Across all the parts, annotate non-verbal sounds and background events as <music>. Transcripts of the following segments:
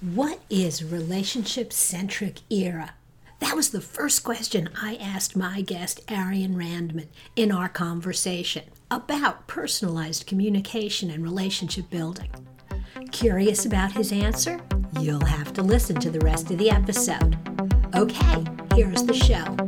What is relationship centric era? That was the first question I asked my guest, Arian Radmand, in our conversation about personalized communication and relationship building. Curious about his answer? You'll have to listen to the rest of the episode. Okay, here's the show.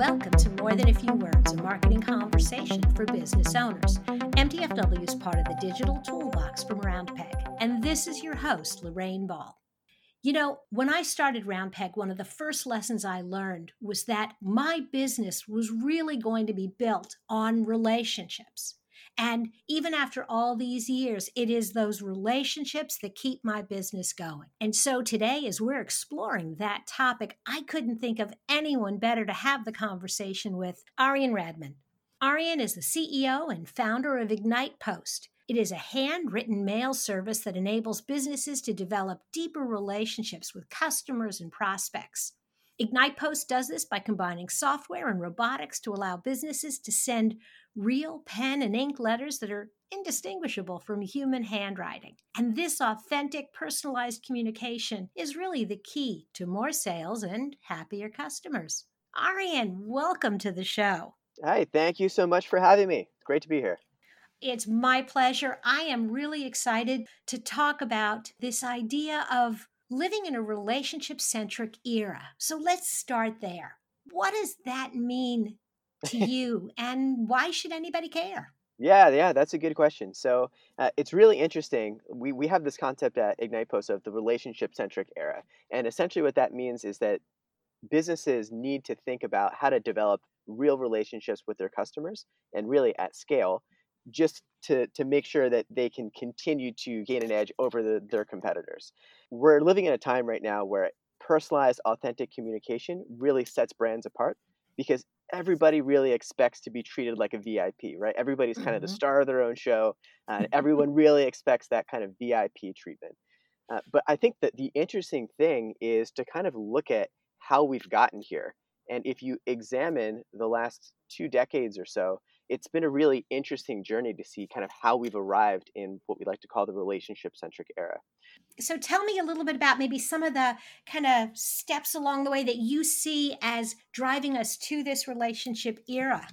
Welcome to More Than a Few Words, a marketing conversation for business owners. MTFW is part of the digital toolbox from Roundpeg, and this is your host, Lorraine Ball. You know, when I started Roundpeg, one of the first lessons I learned was that my business was really going to be built on relationships. And even after all these years, it is those relationships that keep my business going. And so today, as we're exploring that topic, I couldn't think of anyone better to have the conversation with Arian Radmand. Arian is the CEO and founder of Ignite Post. It is a handwritten mail service that enables businesses to develop deeper relationships with customers and prospects. Ignite Post does this by combining software and robotics to allow businesses to send real pen and ink letters that are indistinguishable from human handwriting. And this authentic, personalized communication is really the key to more sales and happier customers. Arian, welcome to the show. Hi, thank you so much for having me. It's great to be here. It's my pleasure. I am really excited to talk about this idea of living in a relationship centric era. So let's start there. What does that mean to <laughs> you, and why should anybody care? Yeah, yeah, that's a good question. So uh, it's really interesting. We, we have this concept at Ignite Post of the relationship centric era. And essentially, what that means is that businesses need to think about how to develop real relationships with their customers and really at scale just to, to make sure that they can continue to gain an edge over the, their competitors. We're living in a time right now where personalized, authentic communication really sets brands apart because everybody really expects to be treated like a VIP, right? Everybody's kind of the mm-hmm. star of their own show, and <laughs> everyone really expects that kind of VIP treatment. Uh, but I think that the interesting thing is to kind of look at how we've gotten here. And if you examine the last two decades or so, it's been a really interesting journey to see kind of how we've arrived in what we like to call the relationship centric era. So tell me a little bit about maybe some of the kind of steps along the way that you see as driving us to this relationship era.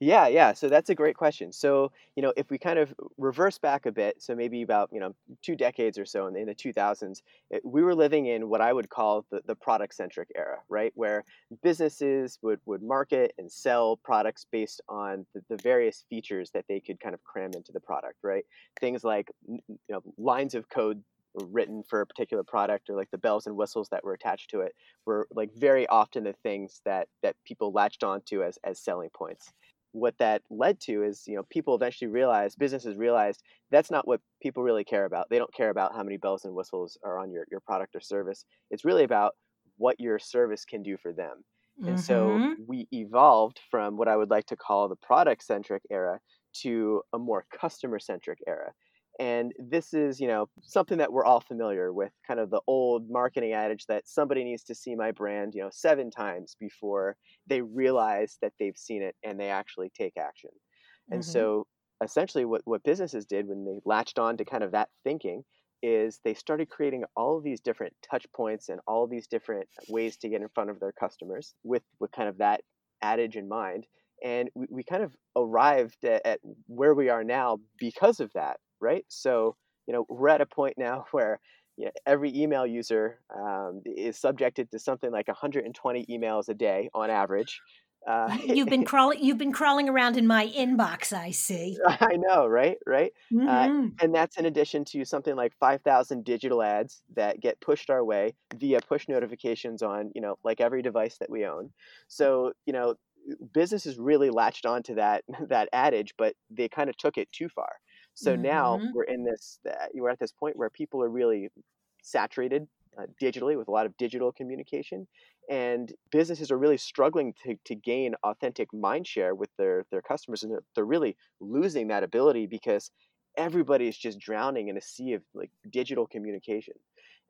Yeah, yeah. So that's a great question. So, you know, if we kind of reverse back a bit, so maybe about, you know, two decades or so in the, in the 2000s, it, eh, we were living in what I would call the, the product centric era, right? Where businesses would, would market and sell products based on the, the various features that they could kind of cram into the product, right? Things like, you know, lines of code written for a particular product or like the bells and whistles that were attached to it were like very often the things that that people latched onto as as selling points what that led to is you know people eventually realized businesses realized that's not what people really care about they don't care about how many bells and whistles are on your, your product or service it's really about what your service can do for them mm-hmm. and so mm-hmm. we evolved from what i would like to call the product centric era to a more customer centric era and this is, you know, something that we're all familiar with, kind of the old marketing adage that somebody needs to see my brand, you know, seven times before they realize that they've seen it and they actually take action. And mm-hmm. so essentially what, what businesses did when they latched on to kind of that thinking is they started creating all of these different touch points and all these different ways to get in front of their customers with, with kind of that adage in mind. And we, we kind of arrived at, at where we are now because of that right? So, you know, we're at a point now <laughs> where you know, every email user um, is subjected to something like 120 emails a day on average. Uh, you've been <laughs> crawling. You've been crawling around in my inbox. I see. <laughs> I know, right? Right. Uh, mm-hmm. Uh, and that's in addition to something like 5,000 digital ads that get pushed our way via push notifications on, you know, like every device that we own. So, you know, businesses really latched onto that that adage, but they kind of took it too far. So mm-hmm. now we're in this, uh, we're at this point where people are really saturated uh, digitally with a lot of digital communication and businesses are really struggling to, to gain authentic mind share with their, their customers and they're, they're really losing that ability because everybody is just drowning in a sea of like digital communication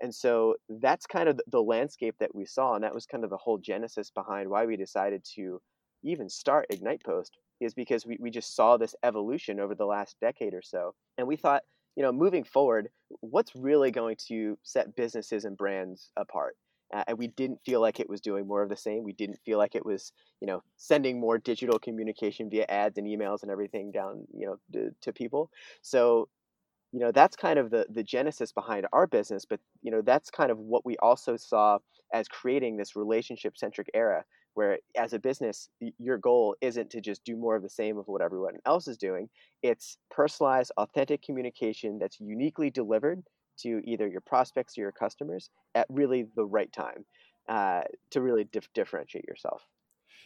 and so that's kind of the landscape that we saw and that was kind of the whole genesis behind why we decided to even start ignite post is because we, we just saw this evolution over the last decade or so. And we thought, you know, moving forward, what's really going to set businesses and brands apart? Uh, and we didn't feel like it was doing more of the same. We didn't feel like it was, you know, sending more digital communication via ads and emails and everything down, you know, to, to people. So, you know, that's kind of the the genesis behind our business. But you know, that's kind of what we also saw as creating this relationship centric era where as a business your goal isn't to just do more of the same of what everyone else is doing it's personalized authentic communication that's uniquely delivered to either your prospects or your customers at really the right time uh, to really dif- differentiate yourself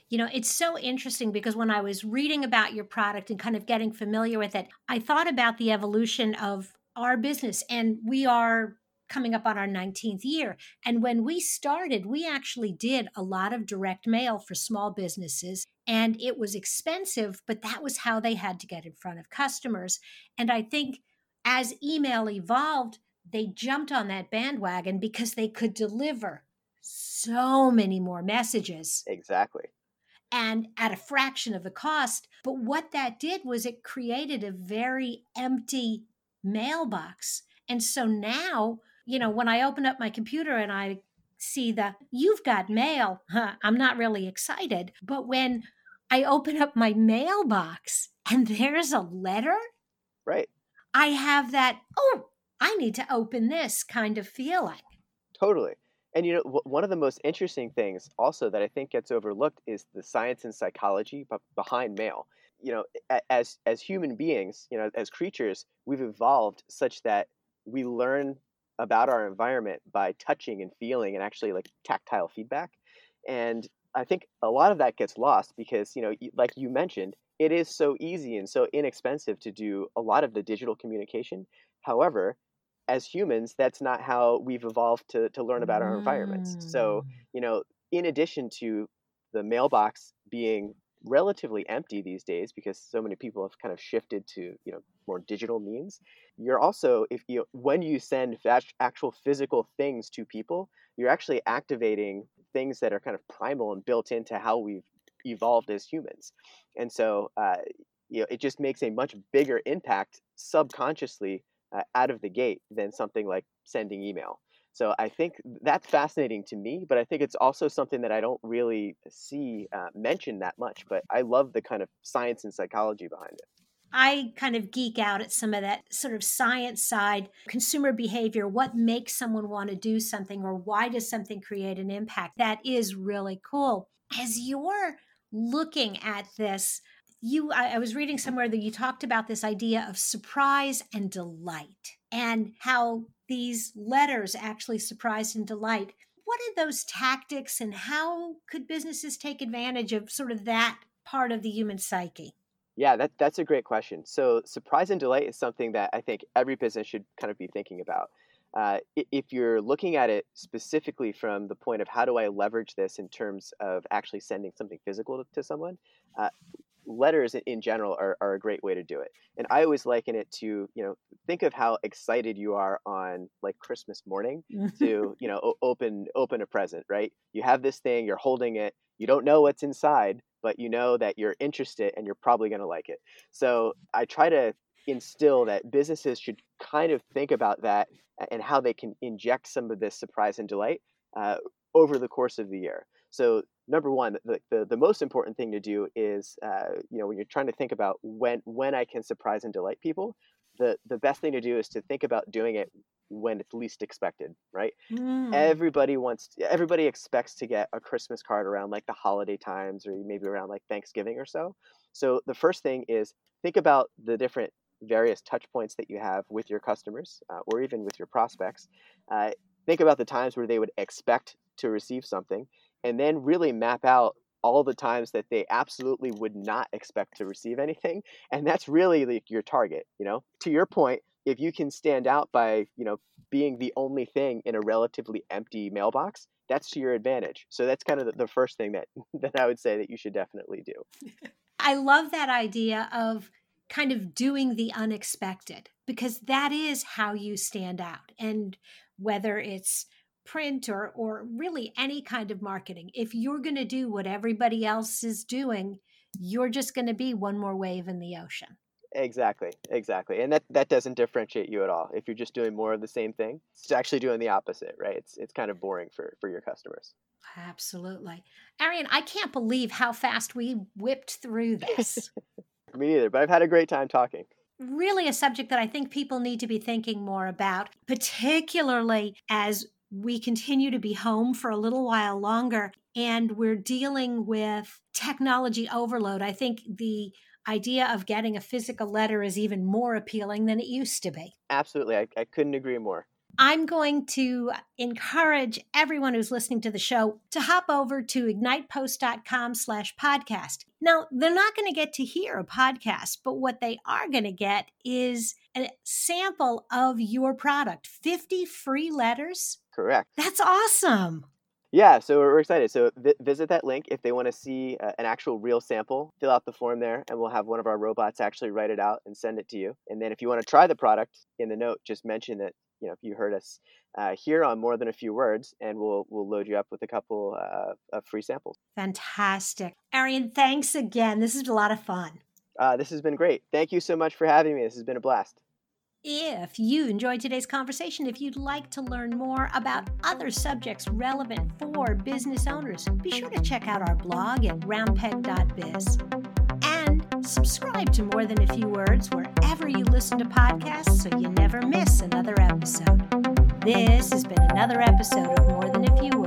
you know, it's so interesting because when I was reading about your product and kind of getting familiar with it, I thought about the evolution of our business. And we are coming up on our 19th year. And when we started, we actually did a lot of direct mail for small businesses. And it was expensive, but that was how they had to get in front of customers. And I think as email evolved, they jumped on that bandwagon because they could deliver so many more messages. Exactly. And at a fraction of the cost. But what that did was it created a very empty mailbox. And so now you know, when I open up my computer and I see the you've got mail, huh, I'm not really excited. But when I open up my mailbox and there's a letter, right? I have that, oh, I need to open this kind of feeling. Totally. And you know, one of the most interesting things also that I think gets overlooked is the science and psychology behind mail. You know, as as human beings, you know, as creatures, we've evolved such that we learn about our environment by touching and feeling and actually like tactile feedback. And I think a lot of that gets lost because, you know, like you mentioned, it is so easy and so inexpensive to do a lot of the digital communication. However, as humans, that's not how we've evolved to, to learn about our environments. So, mm. you know, in addition to the mailbox being relatively empty these days because so many people have kind of shifted to you know more digital means you're also if you when you send actual physical things to people you're actually activating things that are kind of primal and built into how we've evolved as humans and so uh, you know it just makes a much bigger impact subconsciously uh, out of the gate than something like sending email so I think that's fascinating to me, but I think it's also something that I don't really see uh, mentioned that much. But I love the kind of science and psychology behind it. I kind of geek out at some of that sort of science side, consumer behavior, what makes someone want to do something, or why does something create an impact? That is really cool. As you're looking at this, you I, I was reading somewhere that you talked about this idea of surprise and delight and how these letters actually surprise and delight. What are those tactics and how could businesses take advantage of sort of that part of the human psyche? Yeah, that, that's a great question. So, surprise and delight is something that I think every business should kind of be thinking about. Uh, if you're looking at it specifically from the point of how do I leverage this in terms of actually sending something physical to, to someone, uh, letters in general are, are a great way to do it. And I always liken it to, you know, think of how excited you are on like Christmas morning to, you <laughs> know, open open a present, right? You have this thing, you're holding it, you don't know what's inside, but you know that you're interested and you're probably going to like it. So I try to instill that businesses should kind of think about that and how they can inject some of this surprise and delight uh, over the course of the year. So number one, the, the, the most important thing to do is, uh, you know, when you're trying to think about when when I can surprise and delight people, the the best thing to do is to think about doing it when it's least expected, right? Mm. Everybody wants, everybody expects to get a Christmas card around like the holiday times or maybe around like Thanksgiving or so. So the first thing is think about the different various touch points that you have with your customers uh, or even with your prospects. Uh, think about the times where they would expect to receive something and then really map out all the times that they absolutely would not expect to receive anything and that's really like your target you know? To your point if you can stand out by you know being the only thing in a relatively empty mailbox that's to your advantage. So that's kind of the, first thing that <laughs> that i would say that you should definitely do. <laughs> I love that idea of kind of doing the unexpected because that is how you stand out and whether it's print or or really any kind of marketing if you're going to do what everybody else is doing you're just going to be one more wave in the ocean Exactly, exactly, and that that doesn't differentiate you at all. If you're just doing more of the same thing, it's actually doing the opposite, right? It's it's kind of boring for for your customers. Absolutely, Arian. I can't believe how fast we whipped through <laughs> this. Me neither, but I've had a great time talking. Really, a subject that I think people need to be thinking more about, particularly as we continue to be home for a little while longer and we're dealing with technology overload. I think the idea of getting a physical letter is even more appealing than it used to be. Absolutely. I, I couldn't agree more. I'm going to encourage everyone who's listening to the show to hop over to ignitepost.com slash podcast. Now, they're not going to get to hear a podcast, but what they are going to get is a sample of your product 50 free letters. Correct. That's awesome. Yeah, so we're excited. So vi- visit that link if they want to see uh, an actual real sample. Fill out the form there, and we'll have one of our robots actually write it out and send it to you. And then if you want to try the product in the note, just mention that you know if you heard us uh, here on more than a few words, and we'll we'll load you up with a couple uh, of free samples. Fantastic, Arian. Thanks again. This is a lot of fun. Uh, this has been great. Thank you so much for having me. This has been a blast. If you enjoyed today's conversation, if you'd like to learn more about other subjects relevant for business owners, be sure to check out our blog at roundpeg.biz subscribe to More Than a Few Words wherever you listen to podcasts so you never miss another episode. This has been another episode of More Than a Few